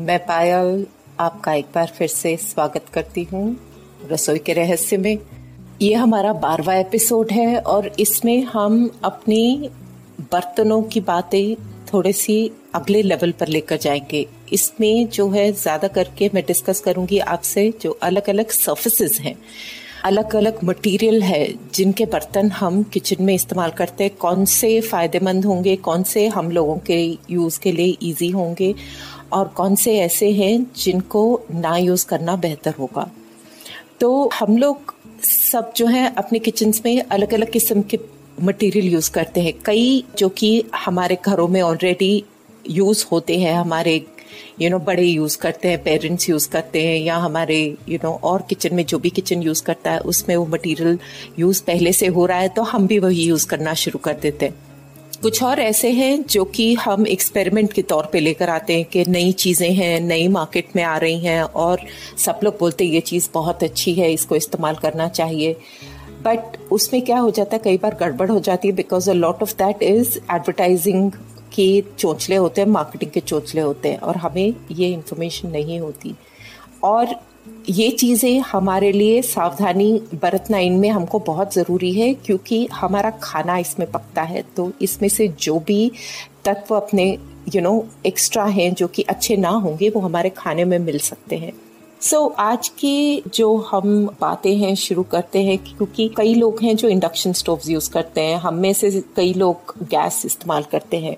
मैं पायल आपका एक बार फिर से स्वागत करती हूँ रसोई के रहस्य में। ये हमारा बारवा एपिसोड है और इसमें हम अपनी बर्तनों की बातें थोड़ी सी अगले लेवल पर लेकर जाएँगे। इसमें जो है ज़्यादा करके मैं डिस्कस करूँगी आपसे जो अलग अलग सर्फिसेज हैं अलग अलग मटेरियल है जिनके बर्तन हम किचन में इस्तेमाल करते हैं। कौन से फ़ायदेमंद होंगे, कौन से हम लोगों के यूज़ के लिए इजी होंगे और कौन से ऐसे हैं जिनको ना यूज़ करना बेहतर होगा। तो हम लोग सब जो है अपने किचन में अलग अलग किस्म के मटेरियल यूज़ करते हैं। कई जो कि हमारे घरों में ऑलरेडी यूज़ होते हैं हमारे यू you नो know, बड़े यूज़ करते हैं पेरेंट्स यूज़ करते हैं या हमारे यू you नो know, और किचन में जो भी किचन यूज़ करता है उसमें वो मटेरियल यूज़ पहले से हो रहा है तो हम भी वही यूज़ करना शुरू कर देते हैं। कुछ और ऐसे हैं जो कि हम एक्सपेरिमेंट के तौर पे लेकर आते हैं कि नई चीज़ें हैं, नई मार्केट में आ रही हैं और सब लोग बोलते हैं, ये चीज़ बहुत अच्छी है, इसको इस्तेमाल करना चाहिए। बट उसमें क्या हो जाता है, कई बार गड़बड़ हो जाती है because a lot of that is advertising के चोचले होते हैं मार्केटिंग के चोचले होते हैं और हमें ये इन्फॉर्मेशन नहीं होती। और ये चीज़ें हमारे लिए सावधानी बरतना इनमें हमको बहुत ज़रूरी है, क्योंकि हमारा खाना इसमें पकता है तो इसमें से जो भी तत्व अपने यू नो एक्स्ट्रा हैं, जो कि अच्छे ना होंगे, वो हमारे खाने में मिल सकते हैं। सो so, आज की जो हम बातें हैं शुरू करते हैं क्योंकि कई लोग हैं जो इंडक्शन स्टोव यूज़ करते हैं। हम में से कई लोग गैस इस्तेमाल करते हैं।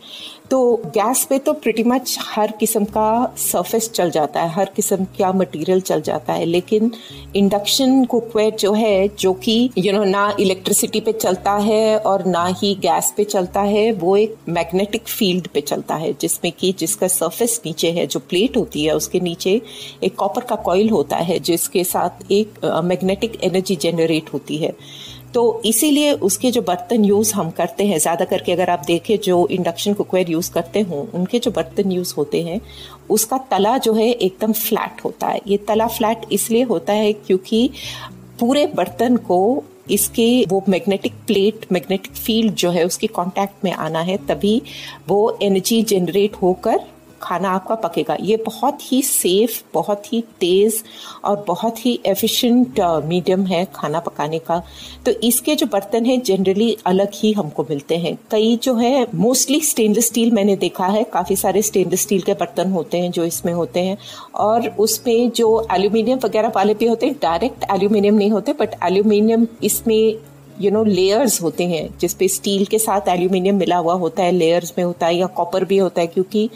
तो गैस पे तो प्रिटी मच हर किस्म का सरफेस चल जाता है हर किस्म का मटेरियल चल जाता है। लेकिन इंडक्शन कुकवेयर जो है जो कि यू नो ना इलेक्ट्रिसिटी पे चलता है और ना ही गैस पे चलता है वो एक मैग्नेटिक फ़ील्ड पे चलता है जिसमें कि जिसका सरफेस नीचे है जो प्लेट होती है उसके नीचे एक कॉपर का कॉइल होता है, जिसके साथ एक मैग्नेटिक एनर्जी जनरेट होती है। तो इसीलिए उसके जो बर्तन यूज़ हम करते हैं, ज़्यादा करके अगर आप देखें, जो इंडक्शन कुकवेयर यूज़ करते हो, उनके जो बर्तन यूज़ होते हैं, उसका तला जो है एकदम फ्लैट होता है। ये तला फ्लैट इसलिए होता है क्योंकि पूरे बर्तन को इसके वो मैग्नेटिक प्लेट मैग्नेटिक फ़ील्ड जो है, उसके कांटेक्ट में आना है, तभी वो एनर्जी जनरेट होकर खाना आपका पकेगा। ये बहुत ही सेफ़ बहुत ही तेज और बहुत ही एफिशिएंट मीडियम है खाना पकाने का। तो इसके जो बर्तन हैं जनरली अलग ही हमको मिलते हैं। कई जो है मोस्टली स्टेनलेस स्टील मैंने देखा है। काफ़ी सारे स्टेनलेस स्टील के बर्तन होते हैं, जो इसमें होते हैं। और उसमें जो एल्यूमिनियम वगैरह वाले भी होते हैं डायरेक्ट एल्यूमिनियम नहीं होते बट एल्यूमिनियम इसमें यू नो लेयर्स होते हैं जिसपे स्टील के साथ एल्यूमिनियम मिला हुआ होता है लेयर्स में होता है या कॉपर भी होता है, क्योंकि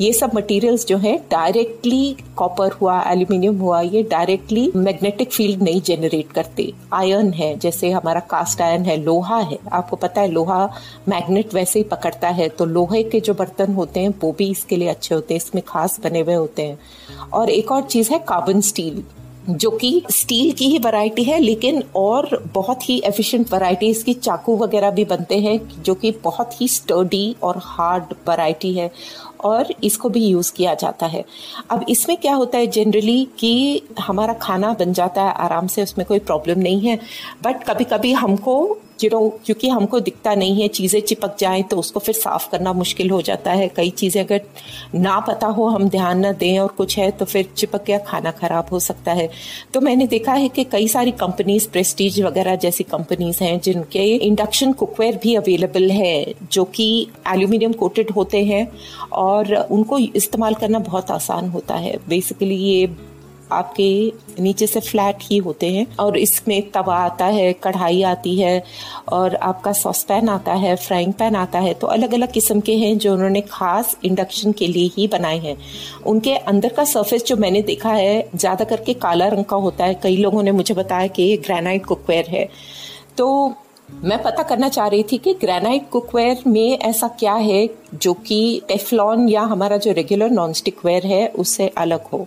ये सब मटेरियल्स जो है डायरेक्टली कॉपर हुआ एल्यूमिनियम हुआ, ये डायरेक्टली मैग्नेटिक फ़ील्ड नहीं जनरेट करते। आयरन है, जैसे हमारा कास्ट आयरन है, लोहा है। आपको पता है, लोहा मैग्नेट वैसे ही पकड़ता है तो लोहे के जो बर्तन होते हैं, वो भी इसके लिए अच्छे होते हैं, इसमें खास बने हुए होते हैं। और एक और चीज़ है कार्बन स्टील जो कि स्टील की ही वैरायटी है, लेकिन और बहुत ही एफिशिएंट वैरायटी इसकी चाकू वगैरह भी बनते हैं, जो कि बहुत ही स्टर्डी और हार्ड वैरायटी है और इसको भी यूज़ किया जाता है। अब इसमें क्या होता है जनरली कि हमारा खाना बन जाता है, आराम से उसमें कोई प्रॉब्लम नहीं है बट कभी कभी हमको यू नो क्योंकि हमको दिखता नहीं है, चीज़ें चिपक जाएँ तो उसको फिर साफ़ करना मुश्किल हो जाता है। कई चीज़ें अगर ना पता हो, हम ध्यान न दें और कुछ है तो फिर चिपक गया खाना खराब हो सकता है। तो मैंने देखा है कि कई सारी कंपनीज़, प्रेस्टीज वगैरह जैसी कंपनीज़ हैं, जिनके इंडक्शन कुकवेयर भी अवेलेबल है, जो कि एल्यूमिनियम कोटेड होते हैं, और उनको इस्तेमाल करना बहुत आसान होता है। बेसिकली ये आपके नीचे से फ्लैट ही होते हैं और इसमें तवा आता है, कढ़ाई आती है और आपका सॉस पैन आता है, फ्राइंग पैन आता है तो अलग अलग किस्म के हैं जो उन्होंने खास इंडक्शन के लिए ही बनाए हैं। उनके अंदर का सरफेस जो मैंने देखा है, ज़्यादा करके काला रंग का होता है। कई लोगों ने मुझे बताया कि ये ग्रेनाइट कुकवेयर है। तो मैं पता करना चाह रही थी कि ग्रेनाइट कुकवेयर में ऐसा क्या है जो कि टेफलॉन या हमारा जो रेगुलर नॉन स्टिक वेयर है, उससे अलग हो।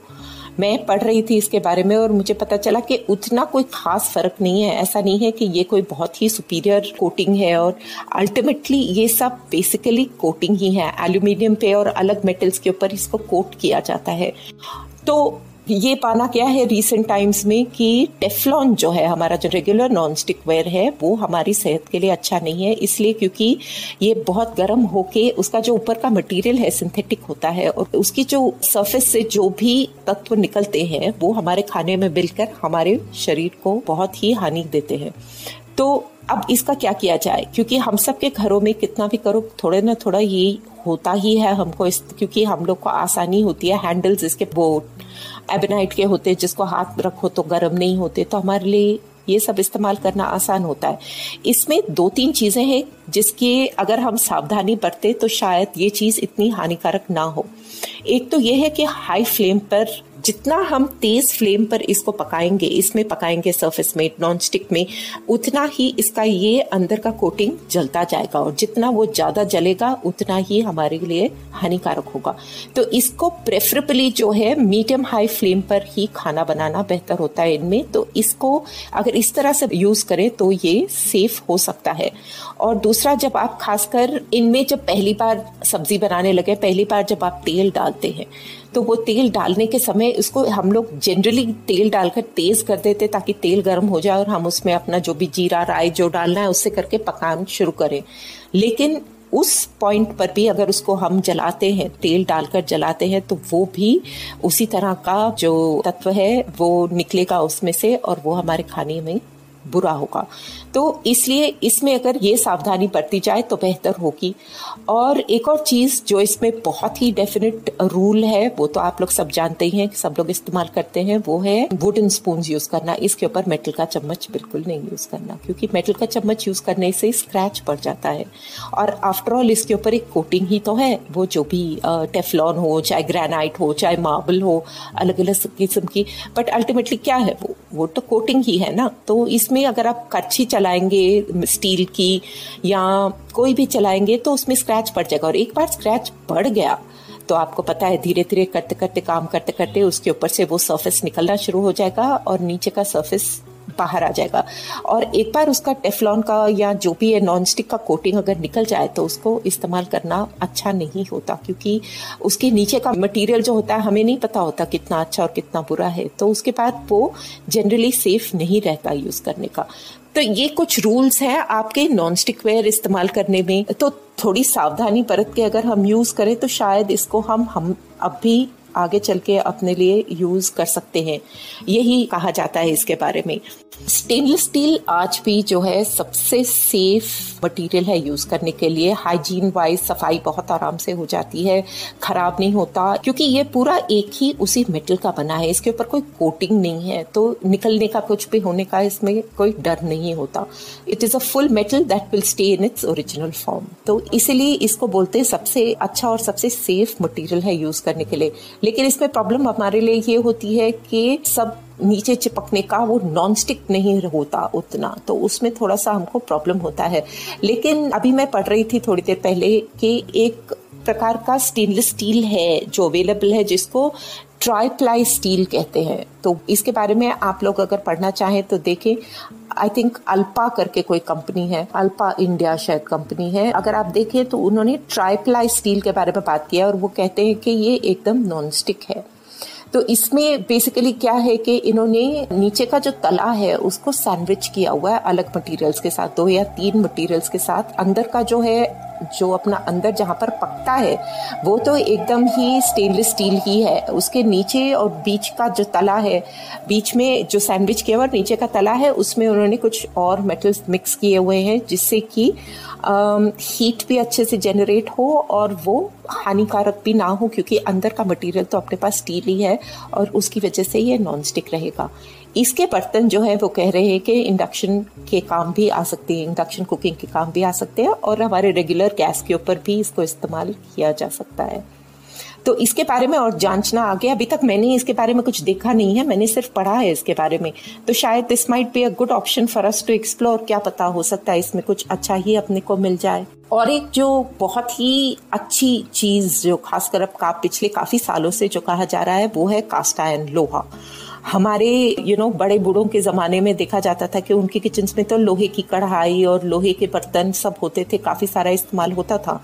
मैं पढ़ रही थी इसके बारे में और मुझे पता चला कि उतना कोई खास फ़र्क नहीं है। ऐसा नहीं है कि ये कोई बहुत ही सुपीरियर कोटिंग है और अल्टीमेटली ये सब बेसिकली कोटिंग ही है। एल्यूमिनियम पे और अलग मेटल्स के ऊपर इसको कोट किया जाता है। तो ये पाना क्या है रिसेंट टाइम्स में कि टेफलॉन जो है, हमारा जो रेगुलर नॉन स्टिक वेयर है, वो हमारी सेहत के लिए अच्छा नहीं है। इसलिए क्योंकि ये बहुत गर्म होके उसका जो ऊपर का मटेरियल है सिंथेटिक होता है और उसकी जो सरफेस से जो भी तत्व निकलते हैं, वो हमारे खाने में मिलकर हमारे शरीर को बहुत ही हानि देते हैं। तो अब इसका क्या किया जाए? क्योंकि हम सब के घरों में कितना भी करो, थोड़े ना थोड़ा ये होता ही है हमको। इस, क्योंकि हम लोग को आसानी होती है हैंडल्स इसके वो एबेनाइट के होते हैं जिसको हाथ रखो तो गर्म नहीं होते तो हमारे लिए ये सब इस्तेमाल करना आसान होता है। इसमें दो तीन चीज़ें हैं जिसके अगर हम सावधानी बरते तो शायद ये चीज़ इतनी हानिकारक ना हो। एक तो ये है कि हाई फ्लेम पर, जितना हम तेज फ्लेम पर इसको पकाएँगे, इसमें पकाएँगे सरफेस में नॉन स्टिक में, उतना ही इसका ये अंदर का कोटिंग जलता जाएगा और जितना वो ज़्यादा जलेगा, उतना ही हमारे लिए हानिकारक होगा। तो इसको प्रेफरेबली जो है मीडियम हाई फ्लेम पर ही खाना बनाना बेहतर होता है इनमें। तो इसको अगर इस तरह से यूज़ करें तो ये सेफ़ हो सकता है। और दूसरा, जब आप खासकर इनमें जब पहली बार सब्ज़ी बनाने लगे, पहली बार जब आप तेल डालते हैं। तो वो तेल डालने के समय उसको हम लोग जनरली तेल डालकर तेज कर देते ताकि तेल गर्म हो जाए और हम उसमें अपना जो भी जीरा राय जो डालना है उससे करके पकान शुरू करें। लेकिन उस पॉइंट पर भी अगर उसको हम जलाते हैं, तेल डालकर जलाते हैं तो वो भी उसी तरह का जो तत्व है, वो निकलेगा उसमें से और वो हमारे खाने में बुरा होगा। तो इसलिए इसमें अगर ये सावधानी बरती जाए तो बेहतर होगी। और एक और चीज़ जो इसमें बहुत ही डेफिनेट रूल है, वो तो आप लोग सब जानते ही हैं कि सब लोग इस्तेमाल करते हैं, वो है वुडन स्पून यूज़ करना। इसके ऊपर मेटल का चम्मच बिल्कुल नहीं यूज़ करना, क्योंकि मेटल का चम्मच यूज़ करने से स्क्रैच पड़ जाता है। और आफ्टरऑल इसके ऊपर एक कोटिंग ही तो है, वो जो भी टेफलॉन हो, चाहे ग्रेनाइट हो, चाहे मार्बल हो अलग अलग किस्म की। बट अल्टीमेटली क्या है वो? वो तो कोटिंग ही है ना। तो इसमें अगर आप कच्छी चलाएँगे स्टील की या कोई भी चलाएँगे तो उसमें स्क्रैच पड़ जाएगा। और एक बार स्क्रैच पड़ गया तो आपको पता है धीरे धीरे करते करते काम करते करते उसके ऊपर से वो सरफेस निकलना शुरू हो जाएगा और नीचे का सरफेस बाहर आ जाएगा। और एक बार उसका टेफलॉन का या जो भी है नॉन स्टिक का कोटिंग अगर निकल जाए तो उसको इस्तेमाल करना अच्छा नहीं होता, क्योंकि उसके नीचे का मटेरियल जो होता है, हमें नहीं पता होता कितना अच्छा और कितना बुरा है। तो उसके बाद वो जनरली सेफ़ नहीं रहता यूज़ करने का। तो ये कुछ रूल्स हैं आपके नॉन स्टिक वेयर इस्तेमाल करने में। तो थोड़ी सावधानी बरत के अगर हम यूज़ करें तो शायद इसको हम हम अब भी आगे चल के अपने लिए यूज़ कर सकते हैं। यही कहा जाता है इसके बारे में। स्टेनलेस स्टील आज भी जो है सबसे सेफ़ मटेरियल है यूज़ करने के लिए। हाइजीन वाइज सफ़ाई बहुत आराम से हो जाती है। खराब नहीं होता, क्योंकि ये पूरा एक ही उसी मेटल का बना है। इसके ऊपर कोई कोटिंग नहीं है तो निकलने का, कुछ भी होने का इसमें कोई डर नहीं होता। It is a full metal that will stay in its original form तो इसीलिए इसको बोलते हैं सबसे अच्छा और सबसे सेफ़ मटेरियल है यूज़ करने के लिए। लेकिन इसमें प्रॉब्लम हमारे लिए ये होती है कि सब नीचे चिपकने का वो नॉन स्टिक नहीं होता उतना तो उसमें थोड़ा सा हमको प्रॉब्लम होता है। लेकिन अभी मैं पढ़ रही थी थोड़ी देर पहले कि एक प्रकार का स्टेनलेस स्टील है जो अवेलेबल है, जिसको ट्राईप्लाई स्टील कहते हैं। तो इसके बारे में आप लोग अगर पढ़ना चाहें तो देखें आई थिंक अल्पा करके कोई कंपनी है, अल्पा इंडिया शायद कंपनी है। अगर आप देखें तो उन्होंने ट्राईप्लाई स्टील के बारे में बात किया और वो कहते हैं कि ये एकदम नॉन स्टिक है। तो इसमें बेसिकली क्या है कि इन्होंने नीचे का जो तला है, उसको सैंडविच किया हुआ है अलग मटेरियल्स के साथ, दो या तीन मटेरियल्स के साथ। अंदर का जो है जो अपना अंदर जहाँ पर पकता है, वो तो एकदम ही स्टेनलेस स्टील ही है। उसके नीचे और बीच का जो तला है, बीच में जो सैंडविच किया हुआ नीचे का तला है, उसमें उन्होंने कुछ और मेटल्स मिक्स किए हुए हैं, जिससे कि हीट भी अच्छे से जनरेट हो और वो हानिकारक भी ना हो, क्योंकि अंदर का मटेरियल तो अपने पास स्टील ही है और उसकी वजह से ये नॉन स्टिक रहेगा। इसके बर्तन जो है, वो कह रहे हैं कि इंडक्शन के काम भी आ सकते हैं इंडक्शन कुकिंग के काम भी आ सकते हैं और हमारे रेगुलर गैस के ऊपर भी इसको इस्तेमाल किया जा सकता है। तो इसके बारे में और जांचना आगे, अभी तक मैंने इसके बारे में कुछ देखा नहीं है, मैंने सिर्फ़ पढ़ा है इसके बारे में। तो शायद this might be a good option for us to explore क्या पता हो सकता है इसमें कुछ अच्छा ही अपने को मिल जाए। और एक जो बहुत ही अच्छी चीज़ जो खासकर अब का पिछले काफ़ी सालों से जो कहा जा रहा है, वो है कास्ट आयन लोहा। हमारे यू you नो know, बड़े बूढ़ों के ज़माने में देखा जाता था कि उनके किचन में तो लोहे की कढ़ाई और लोहे के बर्तन सब होते थे काफ़ी सारा इस्तेमाल होता था।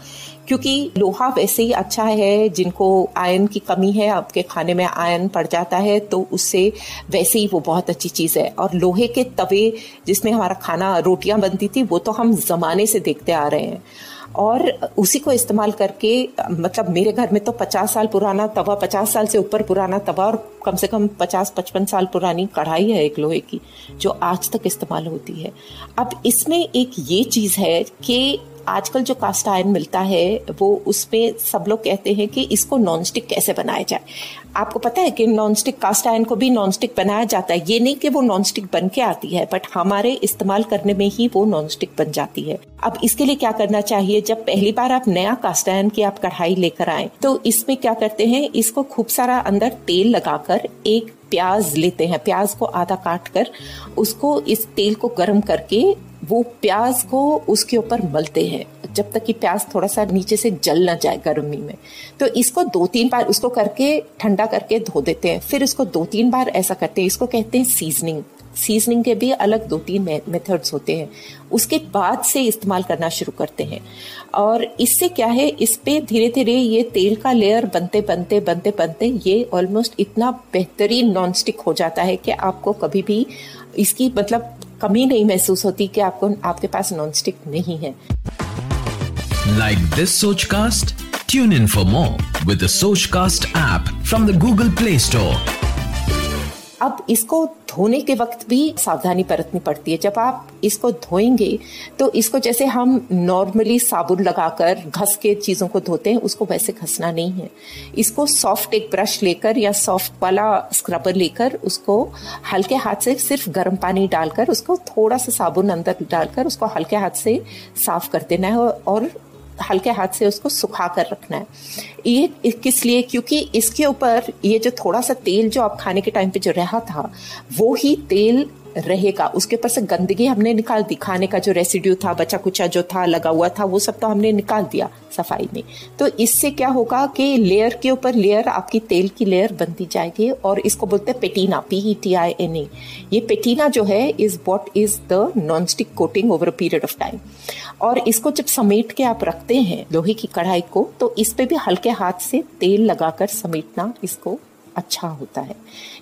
क्योंकि लोहा वैसे ही अच्छा है जिनको आयन की कमी है आपके खाने में आयन पड़ जाता है तो उससे वैसे ही वो बहुत अच्छी चीज़ है। और लोहे के तवे जिसमें हमारा खाना रोटियाँ बनती थी वो तो हम ज़माने से देखते आ रहे हैं। और उसी को इस्तेमाल करके मतलब मेरे घर में तो पचास साल पुराना तवा, पचास साल से ऊपर पुराना तवा और कम से कम पचास, पचपन साल पुरानी कढ़ाई है एक लोहे की, जो आज तक इस्तेमाल होती है। अब इसमें एक ये चीज़ है कि आजकल जो कास्ट आयरन मिलता है, वो उसमें सब लोग कहते हैं कि इसको नॉन स्टिक कैसे बनाया जाए। आपको पता है कि नॉन स्टिक कास्ट आयरन को भी नॉन स्टिक बनाया जाता है। ये नहीं कि वो नॉन स्टिक बन के आती है बट हमारे इस्तेमाल करने में ही वो नॉन स्टिक बन जाती है। अब इसके लिए क्या करना चाहिए? जब पहली बार आप नया कास्ट आयरन की आप कढ़ाई लेकर आए तो इसमें क्या करते हैं? इसको खूब सारा अंदर तेल लगाकर एक प्याज लेते हैं। प्याज को आधा काट कर उसको इस तेल को गर्म करके वो प्याज को उसके ऊपर मलते हैं, जब तक कि प्याज थोड़ा सा नीचे से जल ना जाए गर्मी में। तो इसको दो तीन बार उसको करके, ठंडा करके धो देते हैं। फिर इसको दो तीन बार ऐसा करते हैं, इसको कहते हैं सीजनिंग सीजनिंग के भी अलग दो तीन मेथड्स होते हैं। उसके बाद से इस्तेमाल करना शुरू करते हैं। और इससे क्या है, इस पे धीरे धीरे ये तेल का लेयर बनते बनते बनते बनते ये ऑलमोस्ट इतना बेहतरीन नॉन स्टिक हो जाता है कि आपको कभी भी इसकी मतलब कमी नहीं महसूस होती कि आपको, आपके पास नॉन स्टिक नहीं है। Like this Sochcast tune in for more with Sochcast app from the Google Play Store अब इसको धोने के वक्त भी सावधानी बरतनी पड़ती है। जब आप इसको धोएँगे तो इसको जैसे हम नॉर्मली साबुन लगाकर घस के चीज़ों को धोते हैं, उसको वैसे घसना नहीं है। इसको सॉफ्ट एक ब्रश लेकर या सॉफ्ट वाला स्क्रबर लेकर उसको हल्के हाथ से सिर्फ़ गर्म पानी डालकर उसको थोड़ा सा साबुन अंदर डालकर उसको हल्के हाथ से साफ़ कर देना है और हल्के हाथ से उसको सुखा कर रखना है। ये किस लिए? क्योंकि इसके ऊपर ये जो थोड़ा सा तेल जो आप खाने के टाइम पे जो रहा था, वो ही तेल रहेगा। उसके ऊपर से गंदगी हमने निकाल दी। खाने का जो रेसिड्यू था, बचा कुचा जो था, लगा हुआ था, वो सब तो हमने निकाल दिया सफ़ाई में। तो इससे क्या होगा कि लेयर के ऊपर लेयर आपकी तेल की लेयर बनती जाएगी और इसको बोलते हैं patina P E T I N A ये पेटीना जो है is what is the non stick coating over a period of time और इसको जब समेट के आप रखते हैं लोहे की कढ़ाई को तो इस पे भी हल्के हाथ से तेल लगाकर समेटना इसको अच्छा होता है।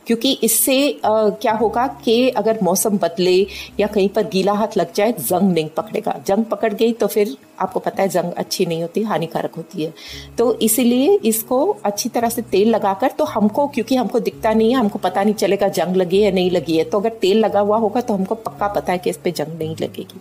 क्योंकि इससे आ, क्या होगा कि अगर मौसम बदले या कहीं पर गीला हाथ लग जाए जंग नहीं पकड़ेगा। जंग पकड़ गई तो फिर आपको पता है, जंग अच्छी नहीं होती, हानिकारक होती है। तो इसीलिए इसको अच्छी तरह से तेल लगाकर तो हमको, क्योंकि हमको दिखता नहीं है, हमको पता नहीं चलेगा जंग लगी है, नहीं लगी है। तो अगर तेल लगा हुआ होगा तो हमको पक्का पता है कि इस पर जंग नहीं लगेगी।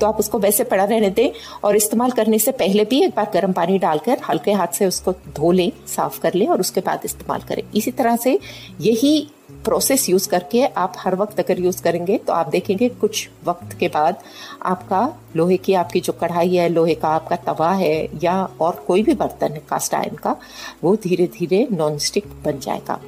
तो आप उसको वैसे पड़ा रहने दें और इस्तेमाल करने से पहले भी एक बार गर्म पानी डालकर हल्के हाथ से उसको धो लें, साफ़ कर लें और उसके बाद इस्तेमाल करें। इसी तरह से यही प्रोसेस यूज़ करके आप हर वक्त अगर यूज़ करेंगे तो आप देखेंगे कुछ वक्त के बाद आपका लोहे की आपकी जो कढ़ाई है, लोहे का आपका तवा है या और कोई भी बर्तन है कास्ट आयन का, वो धीरे धीरे नॉन स्टिक बन जाएगा।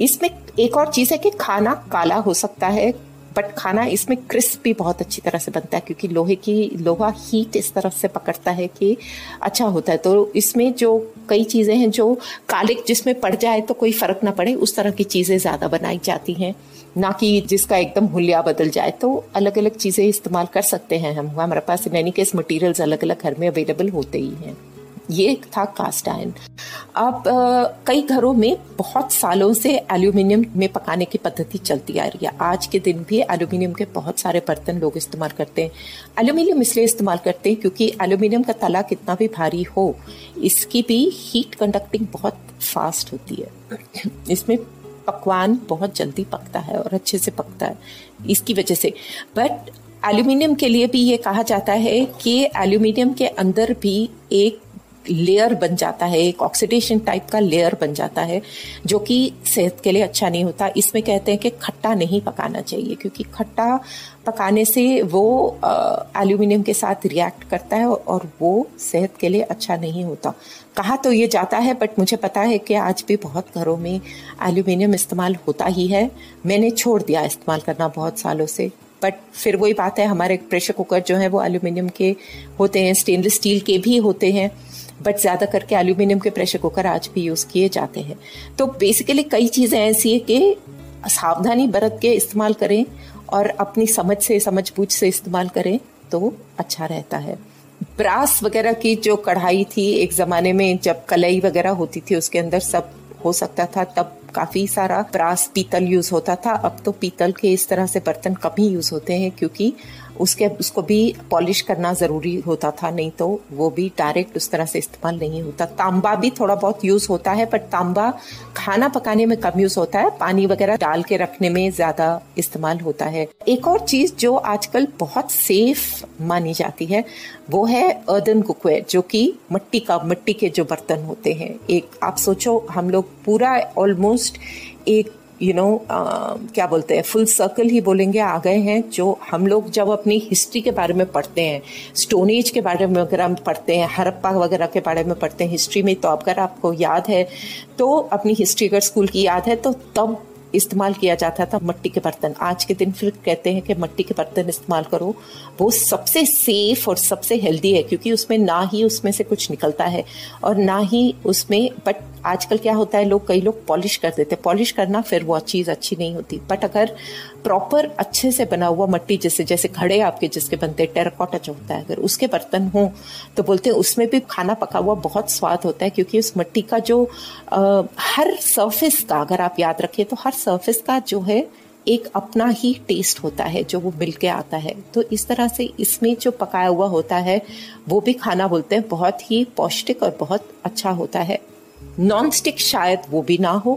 इसमें एक और चीज़ है कि खाना काला हो सकता है बट खाना इसमें क्रिस्प भी बहुत अच्छी तरह से बनता है, क्योंकि लोहे की, लोहा हीट इस तरफ़ से पकड़ता है कि अच्छा होता है। तो इसमें जो कई चीज़ें हैं जो कालिक जिसमें पड़ जाए तो कोई फ़र्क ना पड़े, उस तरह की चीज़ें ज़्यादा बनाई जाती हैं। ना कि जिसका एकदम हुलिया बदल जाए तो अलग अलग चीज़ें इस्तेमाल कर सकते हैं हम। हमारे पास इन एनी केस मटीरियल्स अलग अलग घर में अवेलेबल होते ही हैं। ये था कास्ट आयन अब कई घरों में बहुत सालों से एल्यूमिनियम में पकाने की पद्धति चलती आ रही है। आज के दिन भी एल्यूमिनियम के बहुत सारे बर्तन लोग इस्तेमाल करते हैं। एल्यूमिनियम इसलिए इस्तेमाल करते हैं क्योंकि एल्यूमिनियम का तला कितना भी भारी हो, इसकी भी हीट कंडक्टिंग बहुत फास्ट होती है। इसमें पकवान बहुत जल्दी पकता है और अच्छे से पकता है, इसकी वजह से। बट एल्यूमिनियम के लिए भी ये कहा जाता है कि एल्यूमिनियम के अंदर भी एक लेयर बन जाता है, एक ऑक्सीडेशन टाइप का लेयर बन जाता है, जो कि सेहत के लिए अच्छा नहीं होता। इसमें कहते हैं कि खट्टा नहीं पकाना चाहिए, क्योंकि खट्टा पकाने से वो एल्यूमिनियम के साथ रिएक्ट करता है और वो सेहत के लिए अच्छा नहीं होता। कहा तो ये जाता है बट मुझे पता है कि आज भी बहुत घरों में एल्यूमिनियम इस्तेमाल होता ही है। मैंने छोड़ दिया इस्तेमाल करना बहुत सालों से। बट फिर वही बात है, हमारे प्रेशर कुकर जो है, वो एल्यूमिनियम के होते हैं स्टेनलेस स्टील के भी होते हैं। बट ज़्यादा करके एल्यूमिनियम के प्रेशर कुकर आज भी यूज़ किए जाते हैं। तो बेसिकली कई चीज़ें ऐसी है कि सावधानी बरत के इस्तेमाल करें और अपनी समझ से समझ बूझ से इस्तेमाल करें तो अच्छा रहता है। ब्रास वगैरह की जो कढ़ाई थी एक ज़माने में जब कलई वगैरह होती थी उसके अंदर सब हो सकता था, तब काफ़ी सारा ब्रास पीतल यूज़ होता था। अब तो पीतल के इस तरह से बर्तन कम ही यूज़ होते हैं क्योंकि उसके, उसको भी पॉलिश करना ज़रूरी होता था, नहीं तो वो भी डायरेक्ट उस तरह से इस्तेमाल नहीं होता। तांबा भी थोड़ा बहुत यूज़ होता है, पर तांबा खाना पकाने में कम यूज़ होता है। पानी वगैरह डाल के रखने में ज़्यादा इस्तेमाल होता है। एक और चीज़ जो आजकल बहुत सेफ़ मानी जाती है, वो है अर्दन कुकवेयर जो कि मिट्टी का, मिट्टी के जो बर्तन होते हैं। एक, आप सोचो, हम लोग पूरा ऑलमोस्ट एक यू नो know, क्या बोलते हैं फुल सर्कल ही बोलेंगे आ गए हैं जो हम लोग जब अपनी हिस्ट्री के बारे में पढ़ते हैं स्टोन एज के बारे में अगर हम पढ़ते हैं हरप्पा वगैरह के बारे में पढ़ते हैं हिस्ट्री में तो अगर आपको याद है तो अपनी हिस्ट्री अगर स्कूल की याद है तो तब इस्तेमाल किया जाता था मट्टी के बर्तन। आज के दिन फिर कहते हैं कि मिट्टी के बर्तन इस्तेमाल करो। वो सबसे सेफ़ और सबसे हेल्दी है क्योंकि उसमें ना ही उसमें से कुछ निकलता है और ना ही उसमें बट आजकल क्या होता है लोग कई लोग पॉलिश कर देते पॉलिश करना फिर वो चीज़ अच्छी नहीं होती। बट अगर प्रॉपर अच्छे से बना हुआ मट्टी जैसे जैसे घड़े आपके जिसके बनते हैं टेराकोटा जो होता है अगर उसके बर्तन हो तो बोलते हैं उसमें भी खाना पका हुआ बहुत स्वाद होता है क्योंकि उस मिट्टी का जो आ, हर सरफेस का अगर आप याद रखें तो हर सरफेस का जो है एक अपना ही टेस्ट होता है, जो वो मिल के आता है। तो इस तरह से इसमें जो पकाया हुआ होता है, वो भी खाना बोलते हैं बहुत ही पौष्टिक और बहुत अच्छा होता है। नॉन स्टिक शायद वो भी ना हो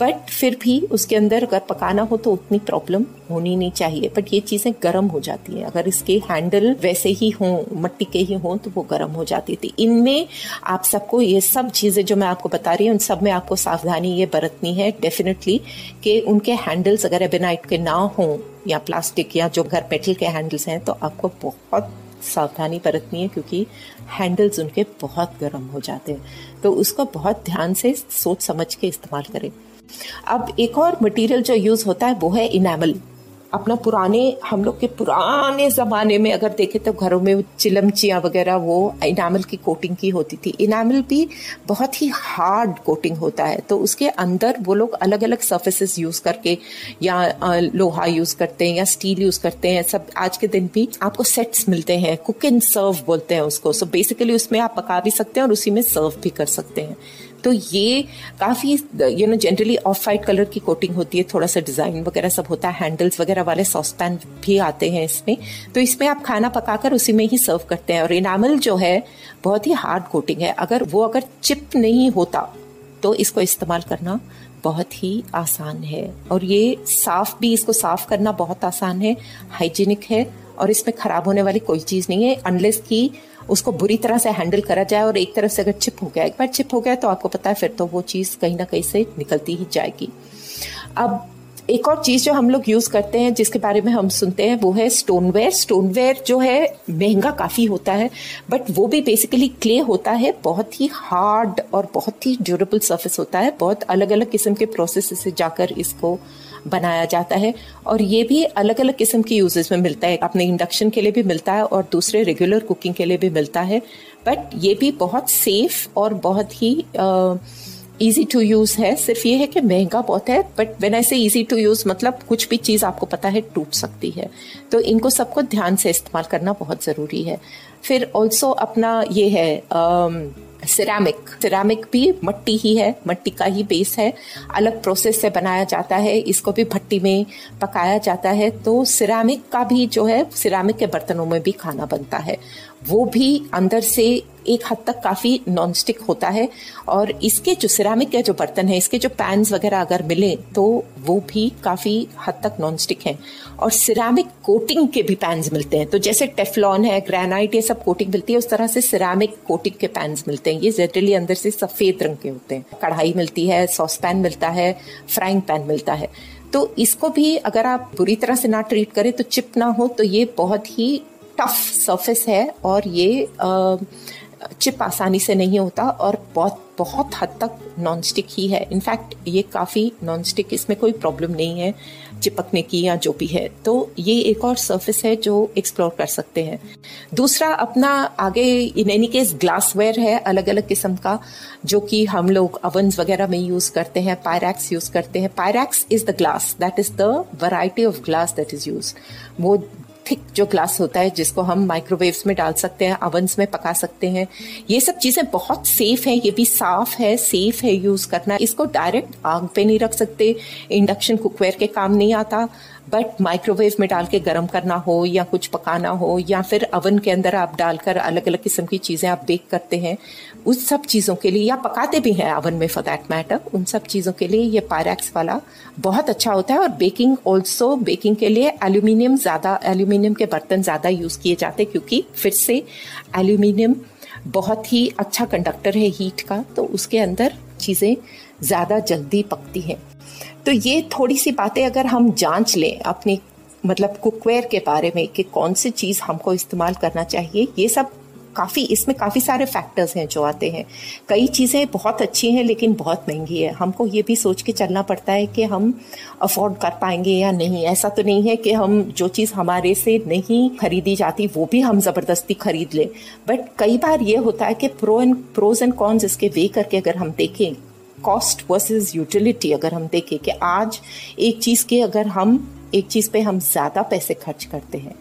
बट फिर भी उसके अंदर अगर पकाना हो तो उतनी प्रॉब्लम होनी नहीं चाहिए। बट ये चीज़ें गर्म हो जाती हैं। अगर इसके हैंडल वैसे ही हों, मट्टी के ही हों तो वो गर्म हो जाती थी। इनमें आप सबको ये सब चीज़ें जो मैं आपको बता रही हूँ उन सब में आपको सावधानी ये बरतनी है डेफिनेटली कि उनके हैंडल्स अगर एबेनाइट के ना हों या प्लास्टिक या जो घर मेटल के हैंडल्स हैं तो आपको बहुत सावधानी बरतनी है क्योंकि हैंडल्स उनके बहुत गर्म हो जाते हैं। तो उसको बहुत ध्यान से सोच समझ के इस्तेमाल करें। अब एक और मटेरियल जो यूज़ होता है, वो है इनेमल अपना पुराने, हम लोग के पुराने ज़माने में अगर देखें तो घरों में चिलमचियाँ वगैरह वो इनामल की कोटिंग की होती थी। इनामल भी बहुत ही हार्ड कोटिंग होता है। तो उसके अंदर वो लोग अलग अलग सर्फेसिस यूज़ करके या लोहा यूज़ करते हैं या स्टील यूज़ करते हैं। सब आज के दिन भी आपको सेट्स मिलते हैं। कुक एंड सर्व बोलते हैं उसको। सो बेसिकली उसमें आप पका भी सकते हैं और उसी में सर्व भी कर सकते हैं। तो ये काफ़ी you know generally off white colour की कोटिंग होती है, थोड़ा सा डिज़ाइन वगैरह सब होता है हैंडल्स वगैरह वाले सॉस पैन भी आते हैं इसमें। तो इसमें आप खाना पकाकर उसी में ही सर्व करते हैं। और इनामल जो है, बहुत ही हार्ड कोटिंग है। अगर वो अगर चिप नहीं होता तो इसको इस्तेमाल करना बहुत ही आसान है। और ये साफ़ भी, इसको साफ़ करना बहुत आसान है हाइजीनिक है, और इसमें खराब होने वाली कोई चीज़ नहीं है अनलेस की उसको बुरी तरह से हैंडल करा जाए और एक तरफ़ से अगर चिप हो गया, एक बार चिप हो गया तो आपको पता है फिर तो वो चीज़ कहीं ना कहीं से निकलती ही जाएगी। अब एक और चीज़ जो हम लोग यूज़ करते हैं, जिसके बारे में हम सुनते हैं, वो है स्टोनवेयर स्टोनवेयर जो है, महँगा काफ़ी होता है बट वो भी बेसिकली क्ले होता है, बहुत ही हार्ड और बहुत ही ड्यूरेबल सरफेस होता है, बहुत अलग अलग किस्म के प्रोसेस से जाकर इसको बनाया जाता है और ये भी अलग अलग किस्म की यूजेस में मिलता है। अपने इंडक्शन के लिए भी मिलता है और दूसरे रेगुलर कुकिंग के लिए भी मिलता है। बट ये भी बहुत सेफ़ और बहुत ही ईजी टू यूज़ है। सिर्फ़ ये है कि महँगा बहुत है बट वेन आई से ईजी टू यूज़ मतलब कुछ भी चीज़ आपको पता है टूट सकती है। तो इनको सबको ध्यान से इस्तेमाल करना बहुत ज़रूरी है। फिर ऑल्सो अपना ये है सिरामिक सिरामिक भी मट्टी ही है, मट्टी का ही बेस है। अलग प्रोसेस से बनाया जाता है, इसको भी भट्टी में पकाया जाता है। तो सिरामिक का भी जो है सिरामिक के बर्तनों में भी खाना बनता है। वो भी अंदर से एक हद तक काफ़ी नॉन स्टिक होता है। और इसके जो सिरामिक के जो बर्तन है, इसके जो पैन्स वगैरह अगर मिले तो वो भी काफ़ी हद तक नॉन स्टिक है। और सिरामिक कोटिंग के भी पैन्स मिलते हैं। तो जैसे टेफलॉन है ग्रेनाइट ये सब कोटिंग मिलती है, उस तरह से सिरामिक कोटिंग के पैन्स मिलते हैं। ये जनरली अंदर से सफ़ेद रंग के होते हैं। कढ़ाई मिलती है सॉस पैन मिलता है फ्राइंग पैन मिलता है। तो इसको भी अगर आप बुरी तरह से ना ट्रीट करें तो चिप ना हो तो ये बहुत ही टफ सरफेस है। और ये चिप आसानी से नहीं होता और बहुत बहुत हद तक नॉन स्टिक ही। है इनफैक्ट ये काफ़ी नॉन स्टिक इसमें कोई प्रॉब्लम नहीं है चिपकने की या जो भी है। तो ये एक और सरफेस है जो एक्सप्लोर कर सकते हैं। दूसरा, अपना आगे इन एनी केस ग्लासवेयर है अलग अलग किस्म का, जो कि हम लोग अवन्स वगैरह में यूज़ करते हैं पायरैक्स यूज़ करते हैं। Pyrex is the glass that is the variety of glass that is use वो थिक जो ग्लास होता है, जिसको हम माइक्रोवेव्स में डाल सकते हैं अवंस में पका सकते हैं, ये सब चीज़ें बहुत सेफ़ है, ये भी साफ़ है सेफ़ है यूज़ करना। इसको डायरेक्ट आग पे नहीं रख सकते इंडक्शन कुकवेयर के काम नहीं आता। बट माइक्रोवेव में डाल के गर्म करना हो या कुछ पकाना हो या फिर अवन के अंदर आप डालकर अलग अलग किस्म की चीज़ें आप बेक करते हैं, उस सब चीज़ों के लिए या पकाते भी हैं अवन में फॉर दैट मैटर उन सब चीज़ों के लिए ये पायरैक्स वाला बहुत अच्छा होता है और बेकिंग ऑल्सो बेकिंग के लिए एल्यूमिनियम ज़्यादा एल्यूमिनियम के बर्तन ज़्यादा यूज़ किए जाते क्योंकि फिर से एल्यूमिनियम बहुत ही अच्छा कंडक्टर है हीट का तो उसके अंदर चीज़ें ज़्यादा जल्दी पकती हैं। तो ये थोड़ी सी बातें अगर हम जाँच लें अपनी मतलब कुकवेयर के बारे में कि कौन सी चीज़ हमको इस्तेमाल करना चाहिए, ये सब काफ़ी, इसमें काफ़ी सारे फैक्टर्स हैं जो आते हैं। कई चीज़ें बहुत अच्छी हैं लेकिन बहुत महँगी है। हमको ये भी सोच के चलना पड़ता है कि हम अफोर्ड कर पाएँगे या नहीं। ऐसा तो नहीं है कि हम जो चीज़ हमारे से नहीं खरीदी जाती, वो भी हम ज़बरदस्ती खरीद लें। बट कई बार ये होता है कि pro and pros and cons इसके वे करके अगर हम देखें कॉस्ट वर्सेस यूटिलिटी, अगर हम देखें कि आज एक चीज़ के अगर हम, एक चीज़ पे हम ज़्यादा पैसे खर्च करते हैं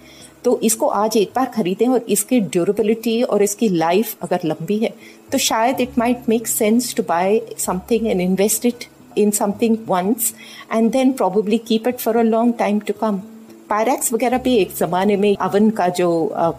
तो इसको आज एक बार खरीदें और इसकी ड्यूरेबिलिटी और इसकी लाइफ अगर लंबी है तो शायद it might make sense to buy something and invest it in something once and then probably keep it for a long time to come Pyrex वगैरह भी एक ज़माने में अवन का जो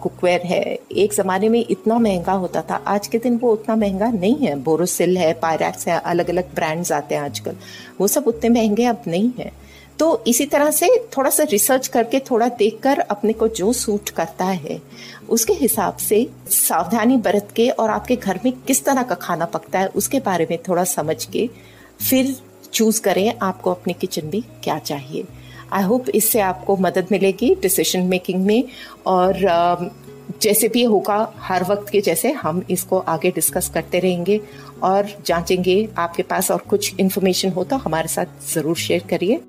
कुकवेयर है, एक ज़माने में इतना महँगा होता था। आज के दिन वो उतना महँगा नहीं है। बोरोसिल है पायरैक्स है अलग अलग ब्रांड्स आते हैं आजकल। वो सब उतने महँगे अब नहीं है। तो इसी तरह से थोड़ा सा रिसर्च करके थोड़ा देखकर अपने को जो सूट करता है, उसके हिसाब से सावधानी बरत के और आपके घर में किस तरह का खाना पकता है, उसके बारे में थोड़ा समझ के फिर चूज़ करें, आपको अपने किचन में क्या चाहिए। आई होप इससे आपको मदद मिलेगी डिसीज़न मेकिंग में और जैसे भी होगा, हर वक्त के जैसे हम इसको आगे डिस्कस करते रहेंगे और जांचेंगे, आपके पास और कुछ इन्फॉर्मेशन हो तो हमारे साथ ज़रूर शेयर करिए।